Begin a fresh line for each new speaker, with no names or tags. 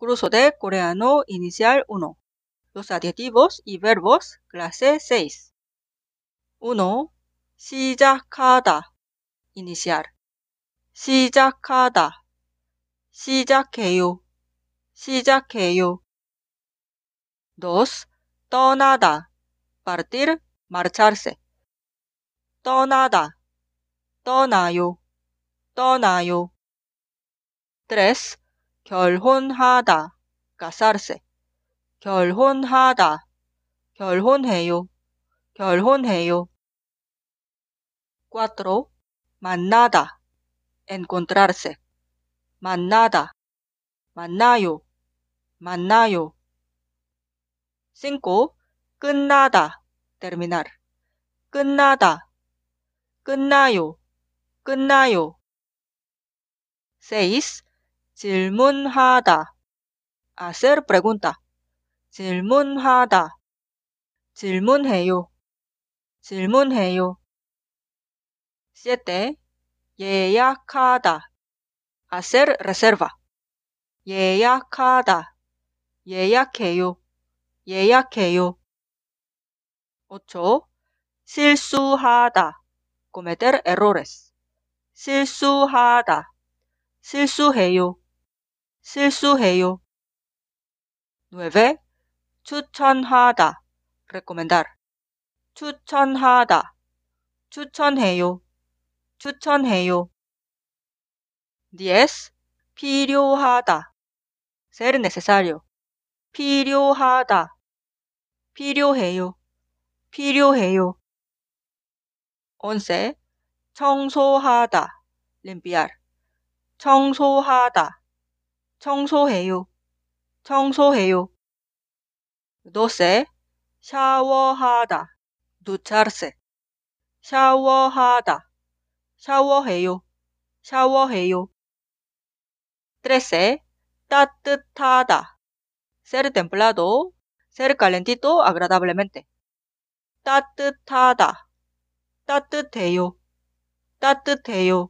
Curso de coreano inicial 1. Los adjetivos y verbos clase 6. 1. 시작하다 iniciar. 시작하다. 시작해요. 시작해요. 2. 떠나다 partir, marcharse. 떠나다. 떠나요. 떠나요. 3. 결혼하다. casarse. 결혼하다. 결혼해요. 결혼해요. 4. 만나다. encontrarse. 만나다. 만나요. 만나요. 5. 끝나다. terminar. 끝나다. 끝나요. 끝나요. 6. 질문하다. hacer pregunta. 질문하다. 질문해요. 질문해요. 7. 예약하다. hacer reserva. 예약하다. 예약해요. 예약해요. 8. 실수하다. cometer errores. 실수하다. 실수해요. 실수해요. 9. 추천하다. recomendar. 추천하다. 추천해요. 추천해요. 10. 필요하다. ser necesario. 필요하다. 필요해요. 필요해요. 11. 청소하다. limpiar. 청소하다. 청소해요. 청소해요. 12. 샤워하다. ducharse. 샤워하다. 샤워해요. 샤워해요. 13. 따뜻하다. ser templado. ser calentito agradablemente. 따뜻하다. 따뜻해요. 따뜻해요.